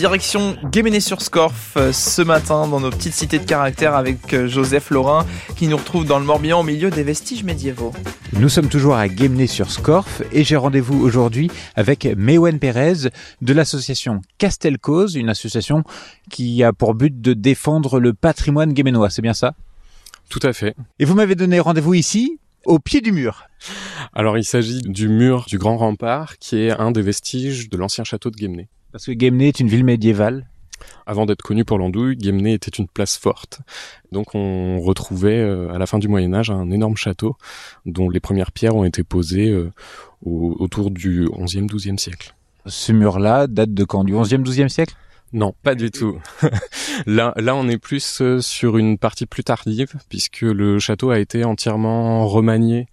Direction Guéméné-sur-Scorff euh, ce matin dans nos petites cités de caractère avec euh, Joseph Laurin qui nous retrouve dans le Morbihan au milieu des vestiges médiévaux. Nous sommes toujours à Guémené-sur-Scorff et j'ai rendez-vous aujourd'hui avec Mewen Pérez de l'association Castelcause, une association qui a pour but de défendre le patrimoine guéménois, c'est bien ça? Tout à fait. Et vous m'avez donné rendez-vous ici, au pied du mur. Alors il s'agit du mur du Grand Rempart qui est un des vestiges de l'ancien château de Guémené. Parce que Guémené est une ville médiévale. Avant d'être connu pour l'andouille, Guémené était une place forte. Donc on retrouvait euh, à la fin du Moyen Âge un énorme château dont les premières pierres ont été posées euh, autour du 11e, 12e siècle. Ce mur-là date de quand? Du 11e, 12e siècle? Non, pas du tout. là, là, on est plus euh, sur une partie plus tardive, puisque le château a été entièrement remanié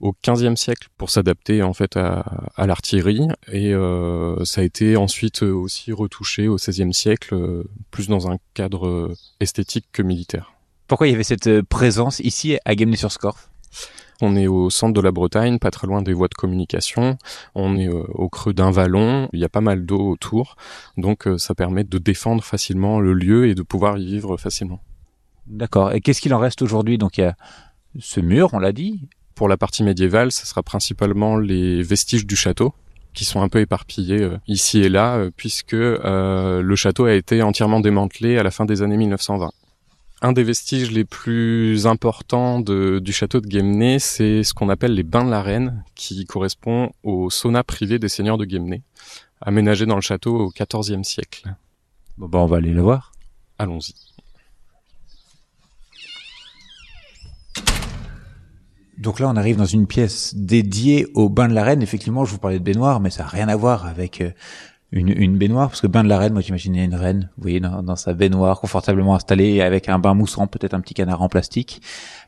au XVe siècle pour s'adapter en fait à, à l'artillerie et euh, ça a été ensuite aussi retouché au XVIe siècle euh, plus dans un cadre esthétique que militaire. Pourquoi il y avait cette présence ici à Guémené-sur-Scorff on est au centre de la Bretagne, pas très loin des voies de communication. On est euh, au creux d'un vallon. Il y a pas mal d'eau autour. Donc euh, ça permet de défendre facilement le lieu et de pouvoir y vivre facilement. D'accord. Et qu'est-ce qu'il en reste aujourd'hui? Donc il y a ce mur, on l'a dit, pour la partie médiévale, ce sera principalement les vestiges du château qui sont un peu éparpillés euh, ici et là, euh, puisque euh, le château a été entièrement démantelé à la fin des années 1920. Un des vestiges les plus importants du château de Guémené, c'est ce qu'on appelle les bains de la reine, qui correspond au sauna privé des seigneurs de Guémené, aménagé dans le château au XIVe siècle. Bon, bah on va aller le voir. Allons-y. Donc là, on arrive dans une pièce dédiée au bain de la reine. Effectivement, je vous parlais de baignoire, mais ça n'a rien à voir avec euh, une, une, baignoire, parce que bain de la reine, moi j'imaginais une reine, vous voyez, dans, sa baignoire, confortablement installée, avec un bain moussant, peut-être un petit canard en plastique.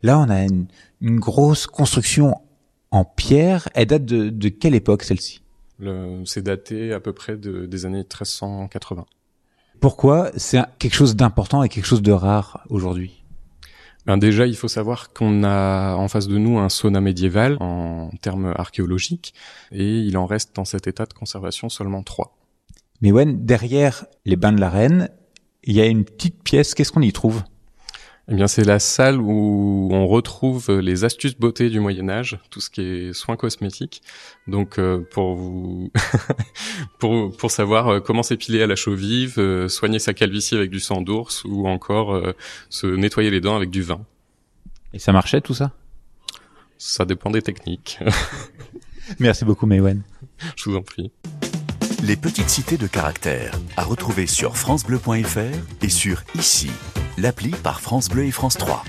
Là, on a une, une grosse construction en pierre. Elle date de, de quelle époque celle-ci? C'est daté à peu près de, des années 1380. Pourquoi? C'est quelque chose d'important et quelque chose de rare aujourd'hui? Ben déjà, il faut savoir qu'on a en face de nous un sauna médiéval en termes archéologiques, et il en reste dans cet état de conservation seulement trois. Mais ouais, derrière les bains de la reine, il y a une petite pièce. Qu'est-ce qu'on y trouve? Eh bien, c'est la salle où on retrouve les astuces beauté du Moyen Âge, tout ce qui est soins cosmétiques. Donc, euh, pour vous, pour pour savoir euh, comment s'épiler à la chaux vive, euh, soigner sa calvitie avec du sang d'ours, ou encore se nettoyer les dents avec du vin. Et ça marchait tout ça? Ça dépend des techniques. Merci beaucoup, Maywen. Je vous en prie. Les petites cités de caractère à retrouver sur francebleu.fr et sur ici l'appli par France Bleu et France 3.